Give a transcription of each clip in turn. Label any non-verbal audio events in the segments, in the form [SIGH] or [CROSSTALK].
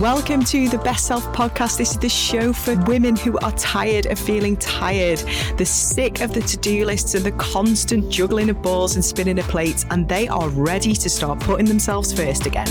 Welcome to the Best Self Podcast. This is the show for women who are tired of feeling tired. They're sick of the to do lists and the constant juggling of balls and spinning of plates, and they are ready to start putting themselves first again.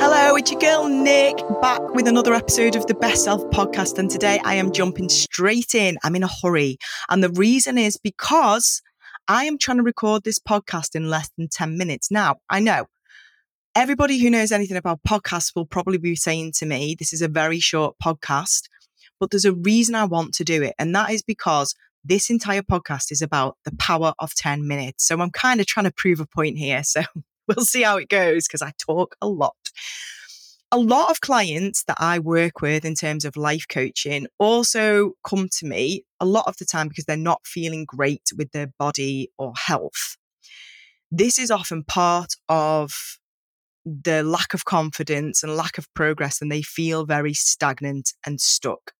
Hello, it's your girl Nick back with another episode of the Best Self Podcast. And today I am jumping straight in. I'm in a hurry. And the reason is because I am trying to record this podcast in less than 10 minutes. Now, I know everybody who knows anything about podcasts will probably be saying to me, this is a very short podcast, but there's a reason I want to do it. And that is because this entire podcast is about the power of 10 minutes. So I'm kind of trying to prove a point here. [LAUGHS] So we'll see how it goes because I talk a lot. A lot of clients that I work with in terms of life coaching also come to me a lot of the time because they're not feeling great with their body or health. This is often part of the lack of confidence and lack of progress and they feel very stagnant and stuck.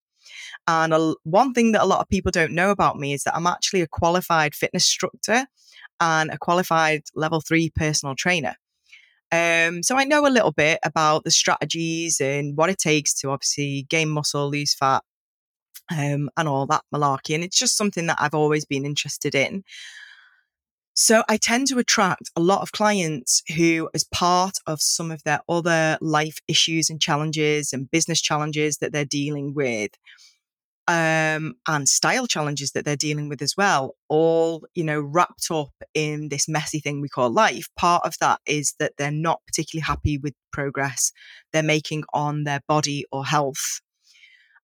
And a, one thing that a lot of people don't know about me is that I'm actually a qualified fitness instructor and a qualified level three personal trainer. Um, so I know a little bit about the strategies and what it takes to obviously gain muscle, lose fat, um, and all that malarkey. And it's just something that I've always been interested in. So I tend to attract a lot of clients who, as part of some of their other life issues and challenges and business challenges that they're dealing with, um, and style challenges that they're dealing with as well, all, you know, wrapped up in this messy thing we call life. Part of that is that they're not particularly happy with progress they're making on their body or health.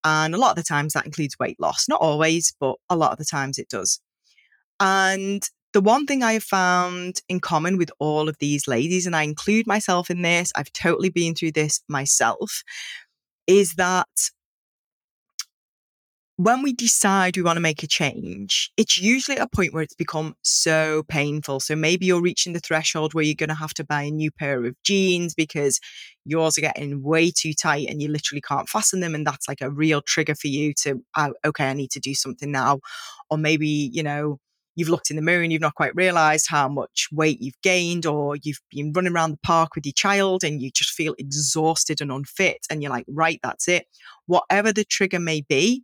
And a lot of the times that includes weight loss. Not always, but a lot of the times it does. And the one thing I have found in common with all of these ladies, and I include myself in this, I've totally been through this myself, is that when we decide we want to make a change, it's usually at a point where it's become so painful. So maybe you're reaching the threshold where you're going to have to buy a new pair of jeans because yours are getting way too tight and you literally can't fasten them. And that's like a real trigger for you to, oh, okay, I need to do something now. Or maybe, you know, you've looked in the mirror and you've not quite realized how much weight you've gained, or you've been running around the park with your child and you just feel exhausted and unfit. And you're like, right, that's it. Whatever the trigger may be,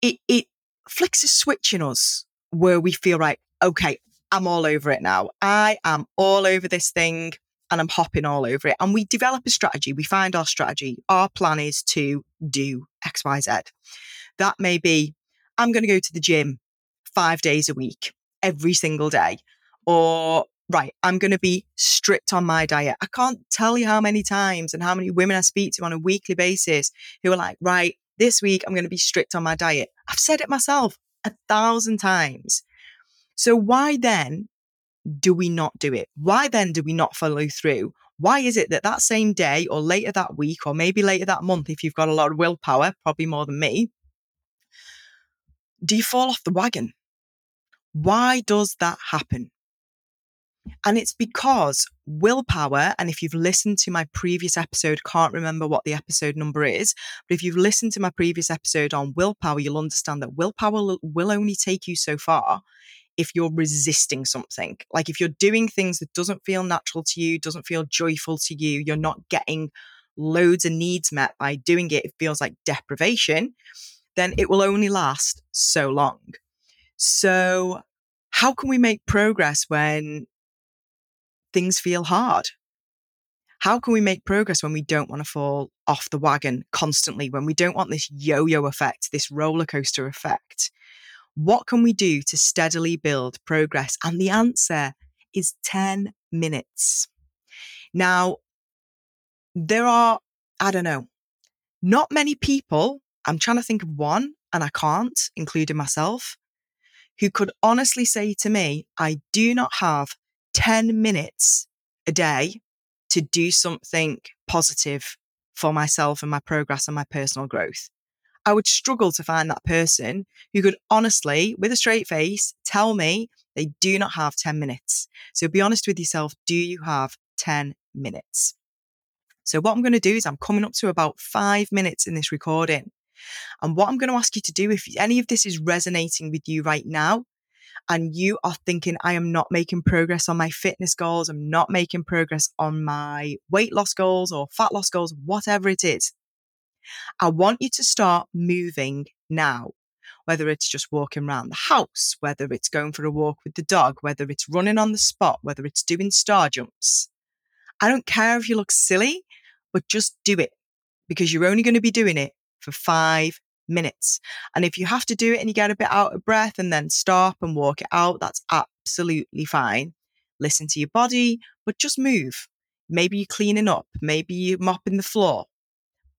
it, it flicks a switch in us where we feel right, okay, I'm all over it now. I am all over this thing and I'm hopping all over it. And we develop a strategy. We find our strategy. Our plan is to do X, Y, Z. That may be, I'm going to go to the gym five days a week, every single day. Or, right, I'm going to be strict on my diet. I can't tell you how many times and how many women I speak to on a weekly basis who are like, right, this week I'm going to be strict on my diet. I've said it myself a thousand times. So why then do we not do it? Why then do we not follow through? Why is it that that same day or later that week or maybe later that month, if you've got a lot of willpower, probably more than me, do you fall off the wagon? Why does that happen? And it's because willpower, and if you've listened to my previous episode, can't remember what the episode number is, but if you've listened to my previous episode on willpower, you'll understand that willpower will only take you so far if you're resisting something. Like if you're doing things that doesn't feel natural to you, doesn't feel joyful to you, you're not getting loads of needs met by doing it, it feels like deprivation, then it will only last so long. So, how can we make progress when things feel hard? How can we make progress when we don't want to fall off the wagon constantly, when we don't want this yo yo effect, this roller coaster effect? What can we do to steadily build progress? And the answer is 10 minutes. Now, there are, I don't know, not many people, I'm trying to think of one and I can't, including myself, who could honestly say to me, I do not have 10 minutes a day to do something positive for myself and my progress and my personal growth. I would struggle to find that person who could honestly, with a straight face, tell me they do not have 10 minutes. So be honest with yourself. Do you have 10 minutes? So, what I'm going to do is I'm coming up to about five minutes in this recording. And what I'm going to ask you to do, if any of this is resonating with you right now, and you are thinking, I am not making progress on my fitness goals, I'm not making progress on my weight loss goals or fat loss goals, whatever it is, I want you to start moving now. Whether it's just walking around the house, whether it's going for a walk with the dog, whether it's running on the spot, whether it's doing star jumps. I don't care if you look silly, but just do it because you're only going to be doing it for five minutes. And if you have to do it and you get a bit out of breath and then stop and walk it out, that's absolutely fine. Listen to your body, but just move. Maybe you're cleaning up, maybe you're mopping the floor,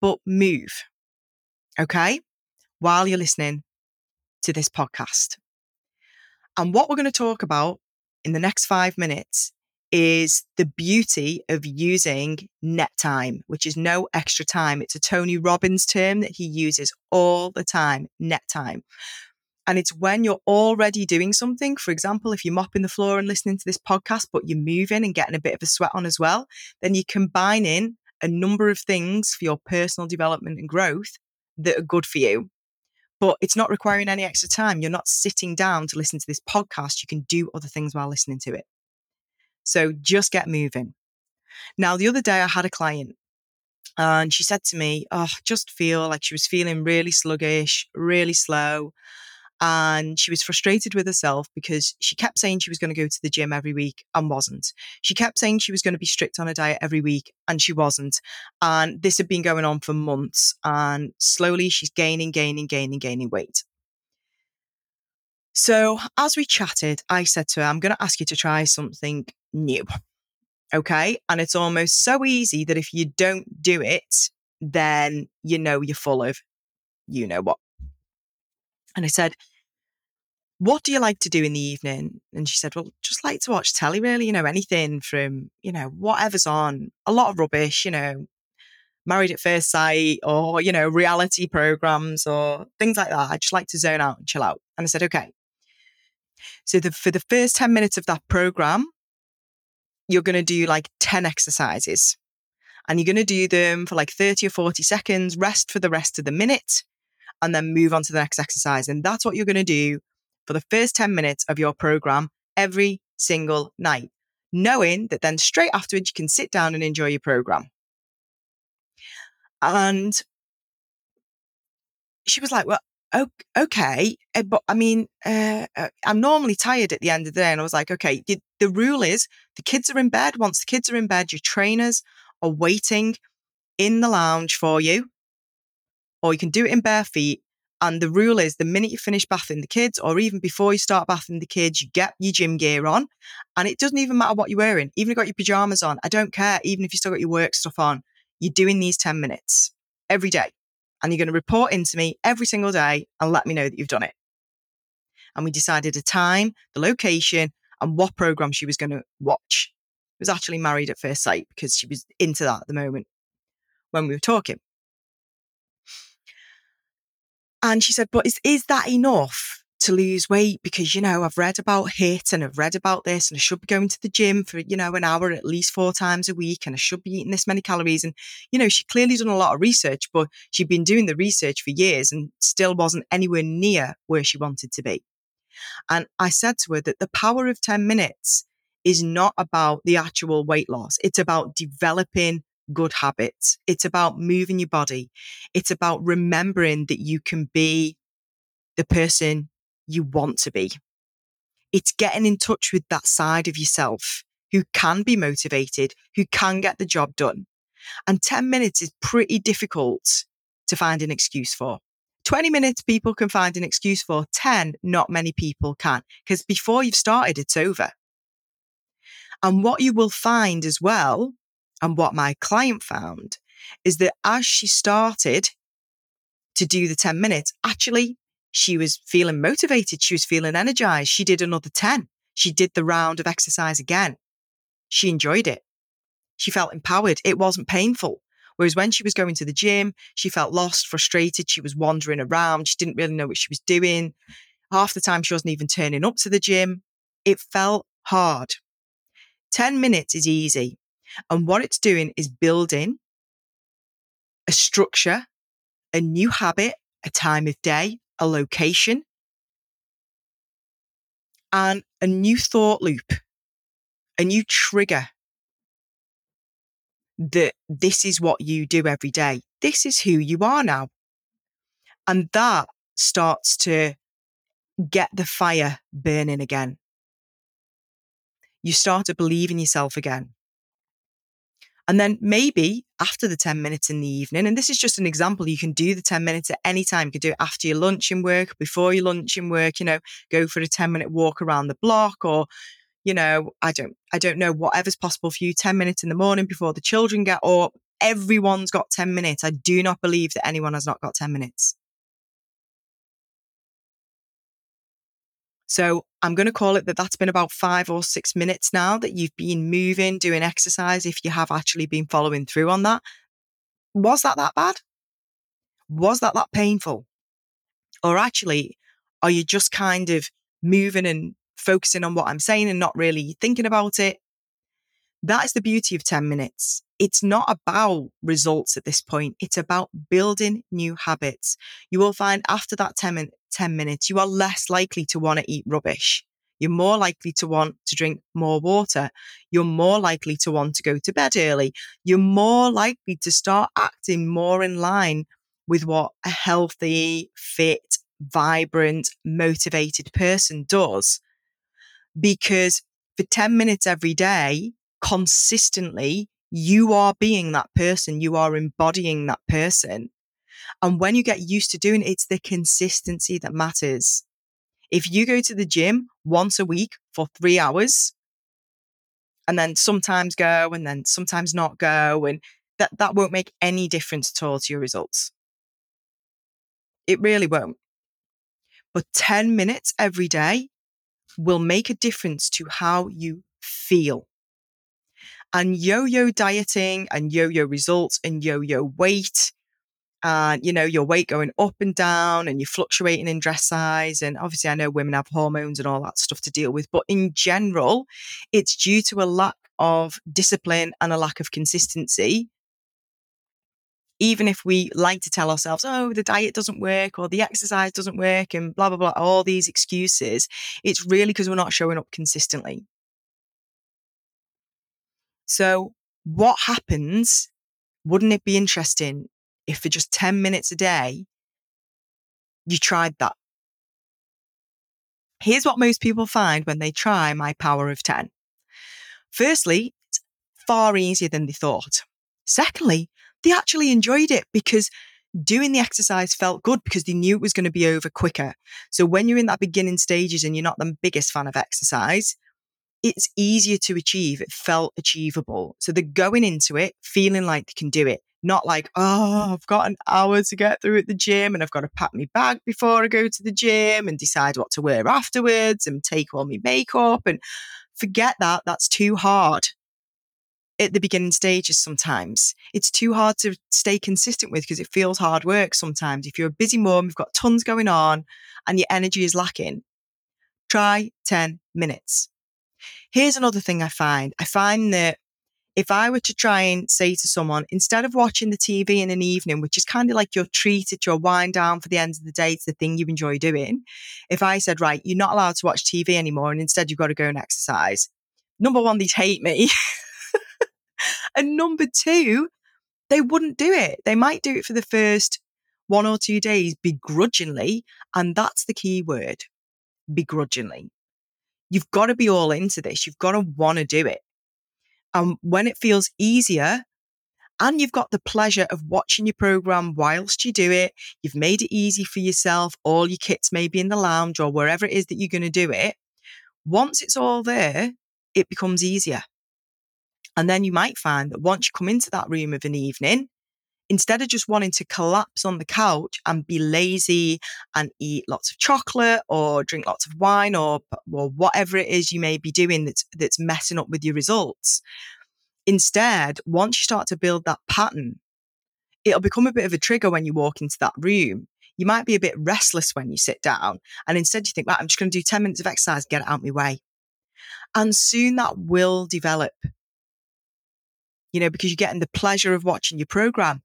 but move. Okay? While you're listening to this podcast. And what we're going to talk about in the next five minutes is the beauty of using net time, which is no extra time. It's a Tony Robbins term that he uses all the time net time. And it's when you're already doing something. For example, if you're mopping the floor and listening to this podcast, but you're moving and getting a bit of a sweat on as well, then you're combining a number of things for your personal development and growth that are good for you. But it's not requiring any extra time. You're not sitting down to listen to this podcast. You can do other things while listening to it. So just get moving. Now, the other day I had a client uh, and she said to me, Oh, just feel like she was feeling really sluggish, really slow. And she was frustrated with herself because she kept saying she was going to go to the gym every week and wasn't. She kept saying she was going to be strict on her diet every week and she wasn't. And this had been going on for months. And slowly she's gaining, gaining, gaining, gaining weight. So as we chatted, I said to her, I'm going to ask you to try something new. Okay. And it's almost so easy that if you don't do it, then you know you're full of you know what. And I said, What do you like to do in the evening? And she said, Well, just like to watch telly, really, you know, anything from, you know, whatever's on, a lot of rubbish, you know, married at first sight or, you know, reality programs or things like that. I just like to zone out and chill out. And I said, Okay. So the, for the first 10 minutes of that program, you're going to do like 10 exercises and you're going to do them for like 30 or 40 seconds, rest for the rest of the minute, and then move on to the next exercise. And that's what you're going to do for the first 10 minutes of your program every single night, knowing that then straight afterwards you can sit down and enjoy your program. And she was like, Well, okay, eh, but I mean, uh, uh, I'm normally tired at the end of the day. And I was like, okay, the rule is the kids are in bed. Once the kids are in bed, your trainers are waiting in the lounge for you, or you can do it in bare feet. And the rule is the minute you finish bathing the kids, or even before you start bathing the kids, you get your gym gear on. And it doesn't even matter what you're wearing. Even if you've got your pajamas on, I don't care. Even if you still got your work stuff on, you're doing these 10 minutes every day. And you're going to report into me every single day and let me know that you've done it. And we decided a time, the location, and what program she was going to watch. It was actually married at first sight because she was into that at the moment when we were talking. And she said, But is, is that enough to lose weight? Because, you know, I've read about HIIT and I've read about this and I should be going to the gym for, you know, an hour at least four times a week and I should be eating this many calories. And, you know, she clearly done a lot of research, but she'd been doing the research for years and still wasn't anywhere near where she wanted to be. And I said to her that the power of 10 minutes is not about the actual weight loss. It's about developing good habits. It's about moving your body. It's about remembering that you can be the person you want to be. It's getting in touch with that side of yourself who can be motivated, who can get the job done. And 10 minutes is pretty difficult to find an excuse for. 20 minutes people can find an excuse for, 10, not many people can. Because before you've started, it's over. And what you will find as well, and what my client found, is that as she started to do the 10 minutes, actually, she was feeling motivated. She was feeling energized. She did another 10. She did the round of exercise again. She enjoyed it. She felt empowered. It wasn't painful. Whereas when she was going to the gym, she felt lost, frustrated. She was wandering around. She didn't really know what she was doing. Half the time, she wasn't even turning up to the gym. It felt hard. 10 minutes is easy. And what it's doing is building a structure, a new habit, a time of day, a location. and a new thought loop, a new trigger that this is what you do every day. This is who you are now. And that starts to get the fire burning again. You start to believe in yourself again. And then maybe after the 10 minutes in the evening, and this is just an example, you can do the 10 minutes at any time. You can do it after your lunch in work, before your lunch in work, you know, go for a 10 minute walk around the block or, you know, I don't, I don't know, whatever's possible for you, 10 minutes in the morning before the children get up. Everyone's got 10 minutes. I do not believe that anyone has not got 10 minutes. So I'm going to call it that that's been about five or six minutes now that you've been moving, doing exercise. If you have actually been following through on that, was that that bad? Was that that painful? Or actually, are you just kind of moving and focusing on what I'm saying and not really thinking about it? That is the beauty of 10 minutes. It's not about results at this point. It's about building new habits. You will find after that 10, min- 10 minutes, you are less likely to want to eat rubbish. You're more likely to want to drink more water. You're more likely to want to go to bed early. You're more likely to start acting more in line with what a healthy, fit, vibrant, motivated person does. Because for 10 minutes every day, consistently, you are being that person, you are embodying that person. And when you get used to doing it, it's the consistency that matters. If you go to the gym once a week for three hours and then sometimes go and then sometimes not go, and that, that won't make any difference at all to your results. It really won't. But 10 minutes every day will make a difference to how you feel. And yo yo dieting and yo yo results and yo yo weight and you know your weight going up and down and you're fluctuating in dress size and obviously i know women have hormones and all that stuff to deal with but in general it's due to a lack of discipline and a lack of consistency. Even if we like to tell ourselves oh the diet doesn't work or the exercise doesn't work and blah blah blah all these excuses it's really because we're not showing up consistently so what happens wouldn't it be interesting if for just 10 minutes a day, you tried that. Here's what most people find when they try my power of 10. Firstly, it's far easier than they thought. Secondly, they actually enjoyed it because doing the exercise felt good because they knew it was going to be over quicker. So when you're in that beginning stages and you're not the biggest fan of exercise, it's easier to achieve. It felt achievable. So they're going into it feeling like they can do it not like, oh, I've got an hour to get through at the gym and I've got to pack my bag before I go to the gym and decide what to wear afterwards and take all my makeup and forget that. That's too hard at the beginning stages sometimes. It's too hard to stay consistent with because it feels hard work sometimes. If you're a busy mom, you've got tons going on and your energy is lacking, try 10 minutes. Here's another thing I find I find that if I were to try and say to someone, instead of watching the TV in an evening, which is kind of like your treat, it's your wind down for the end of the day, it's the thing you enjoy doing. If I said, right, you're not allowed to watch TV anymore, and instead you've got to go and exercise, number one, they'd hate me. [LAUGHS] and number two, they wouldn't do it. They might do it for the first one or two days begrudgingly. And that's the key word begrudgingly. You've got to be all into this. You've got to want to do it. And when it feels easier, and you've got the pleasure of watching your program whilst you do it, you've made it easy for yourself, all your kits may be in the lounge or wherever it is that you're going to do it. Once it's all there, it becomes easier. And then you might find that once you come into that room of an evening, instead of just wanting to collapse on the couch and be lazy and eat lots of chocolate or drink lots of wine or, or whatever it is you may be doing that's, that's messing up with your results, instead, once you start to build that pattern, it'll become a bit of a trigger when you walk into that room. You might be a bit restless when you sit down. And instead, you think, right, I'm just going to do 10 minutes of exercise, get it out of my way. And soon that will develop, you know, because you're getting the pleasure of watching your program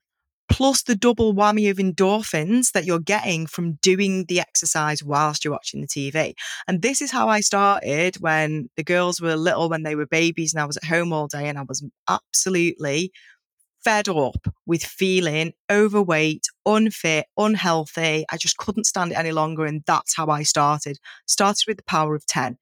plus the double whammy of endorphins that you're getting from doing the exercise whilst you're watching the TV. And this is how I started when the girls were little, when they were babies, and I was at home all day and I was absolutely fed up with feeling overweight, unfit, unhealthy. I just couldn't stand it any longer. And that's how I started. Started with the power of 10.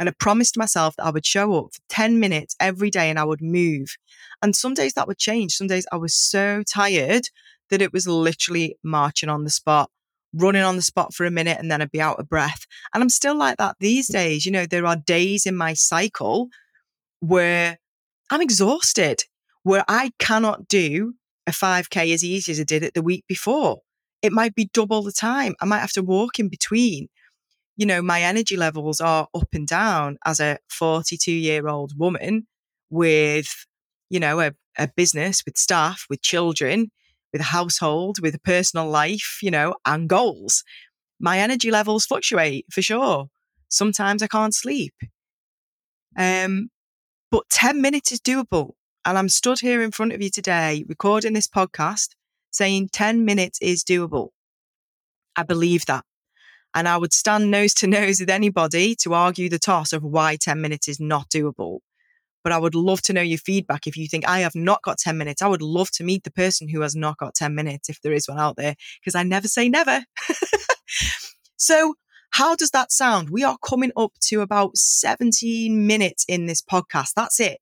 And I promised myself that I would show up for 10 minutes every day and I would move. And some days that would change. Some days I was so tired that it was literally marching on the spot, running on the spot for a minute, and then I'd be out of breath. And I'm still like that these days. You know, there are days in my cycle where I'm exhausted, where I cannot do a 5K as easy as I did it the week before. It might be double the time. I might have to walk in between you know, my energy levels are up and down as a 42 year old woman with, you know, a, a business, with staff, with children, with a household, with a personal life, you know, and goals. My energy levels fluctuate for sure. Sometimes I can't sleep. Um, but 10 minutes is doable. And I'm stood here in front of you today recording this podcast saying 10 minutes is doable. I believe that. And I would stand nose to nose with anybody to argue the toss of why 10 minutes is not doable. But I would love to know your feedback. If you think I have not got 10 minutes, I would love to meet the person who has not got 10 minutes, if there is one out there, because I never say never. [LAUGHS] so, how does that sound? We are coming up to about 17 minutes in this podcast. That's it.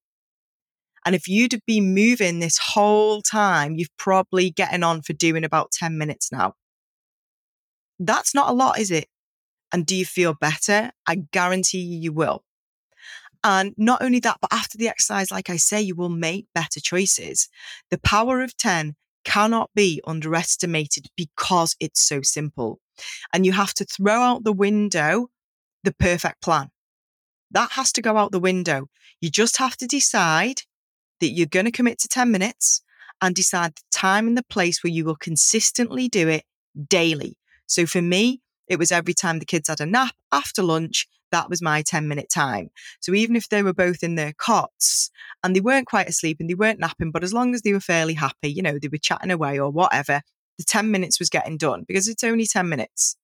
And if you'd have been moving this whole time, you've probably getting on for doing about 10 minutes now. That's not a lot, is it? And do you feel better? I guarantee you, you will. And not only that, but after the exercise, like I say, you will make better choices. The power of 10 cannot be underestimated because it's so simple. And you have to throw out the window the perfect plan. That has to go out the window. You just have to decide that you're going to commit to 10 minutes and decide the time and the place where you will consistently do it daily. So for me, it was every time the kids had a nap after lunch, that was my 10 minute time. So even if they were both in their cots and they weren't quite asleep and they weren't napping, but as long as they were fairly happy, you know, they were chatting away or whatever, the 10 minutes was getting done because it's only 10 minutes.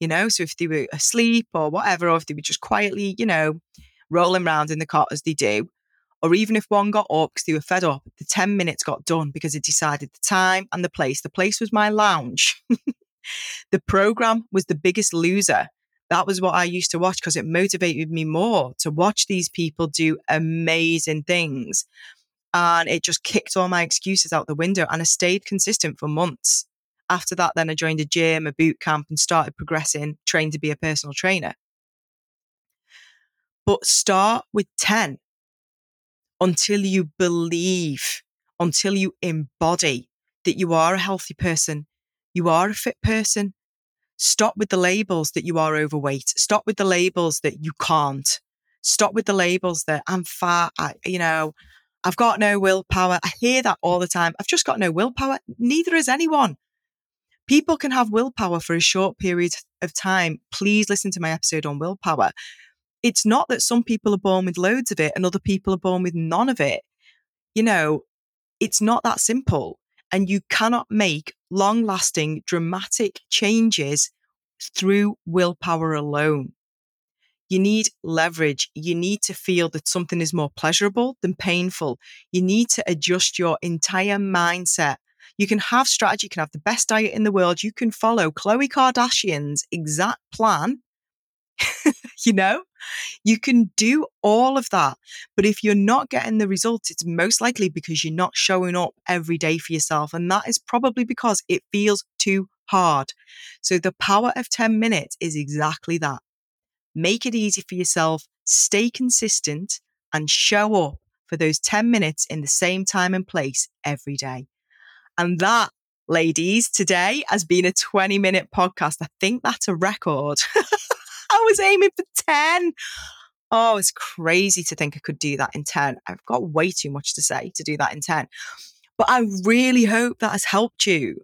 You know, so if they were asleep or whatever, or if they were just quietly, you know, rolling around in the cot as they do, or even if one got up because they were fed up, the 10 minutes got done because it decided the time and the place. The place was my lounge. [LAUGHS] The program was the biggest loser. That was what I used to watch because it motivated me more to watch these people do amazing things. And it just kicked all my excuses out the window. And I stayed consistent for months. After that, then I joined a gym, a boot camp, and started progressing, trained to be a personal trainer. But start with 10 until you believe, until you embody that you are a healthy person, you are a fit person. Stop with the labels that you are overweight. Stop with the labels that you can't. Stop with the labels that I'm fat. I, you know, I've got no willpower. I hear that all the time. I've just got no willpower. Neither has anyone. People can have willpower for a short period of time. Please listen to my episode on willpower. It's not that some people are born with loads of it and other people are born with none of it. You know, it's not that simple. And you cannot make long lasting, dramatic changes through willpower alone. You need leverage. You need to feel that something is more pleasurable than painful. You need to adjust your entire mindset. You can have strategy, you can have the best diet in the world. You can follow Khloe Kardashian's exact plan [LAUGHS] you know, you can do all of that. But if you're not getting the results, it's most likely because you're not showing up every day for yourself. And that is probably because it feels too hard. So the power of 10 minutes is exactly that. Make it easy for yourself, stay consistent, and show up for those 10 minutes in the same time and place every day. And that, ladies, today has been a 20 minute podcast. I think that's a record. [LAUGHS] I was aiming for 10. Oh, it's crazy to think I could do that in 10. I've got way too much to say to do that in 10. But I really hope that has helped you.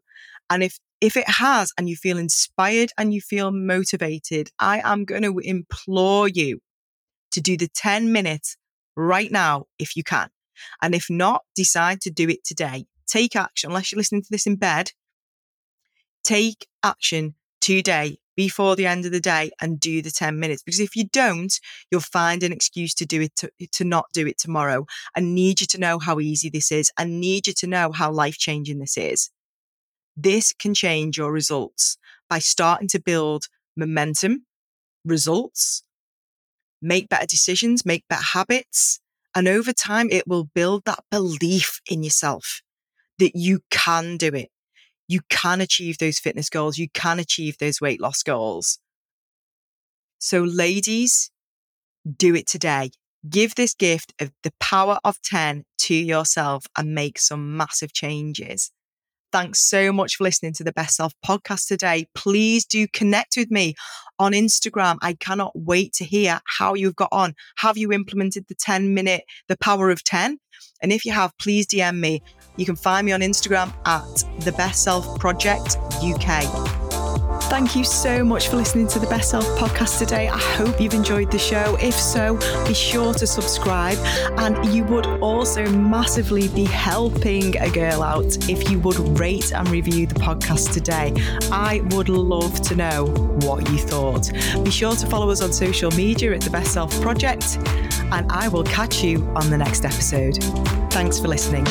And if if it has and you feel inspired and you feel motivated, I am going to implore you to do the 10 minutes right now if you can. And if not, decide to do it today. take action, unless you're listening to this in bed, take action today before the end of the day and do the 10 minutes. Because if you don't, you'll find an excuse to do it, to, to not do it tomorrow. I need you to know how easy this is. I need you to know how life changing this is. This can change your results by starting to build momentum, results, make better decisions, make better habits. And over time, it will build that belief in yourself that you can do it. You can achieve those fitness goals. You can achieve those weight loss goals. So, ladies, do it today. Give this gift of the power of 10 to yourself and make some massive changes. Thanks so much for listening to the Best Self podcast today. Please do connect with me on Instagram. I cannot wait to hear how you've got on. Have you implemented the 10 minute, the power of 10? And if you have, please DM me. You can find me on Instagram at the Best Self Project UK. Thank you so much for listening to the Best Self podcast today. I hope you've enjoyed the show. If so, be sure to subscribe. And you would also massively be helping a girl out if you would rate and review the podcast today. I would love to know what you thought. Be sure to follow us on social media at the Best Self Project, and I will catch you on the next episode. Thanks for listening.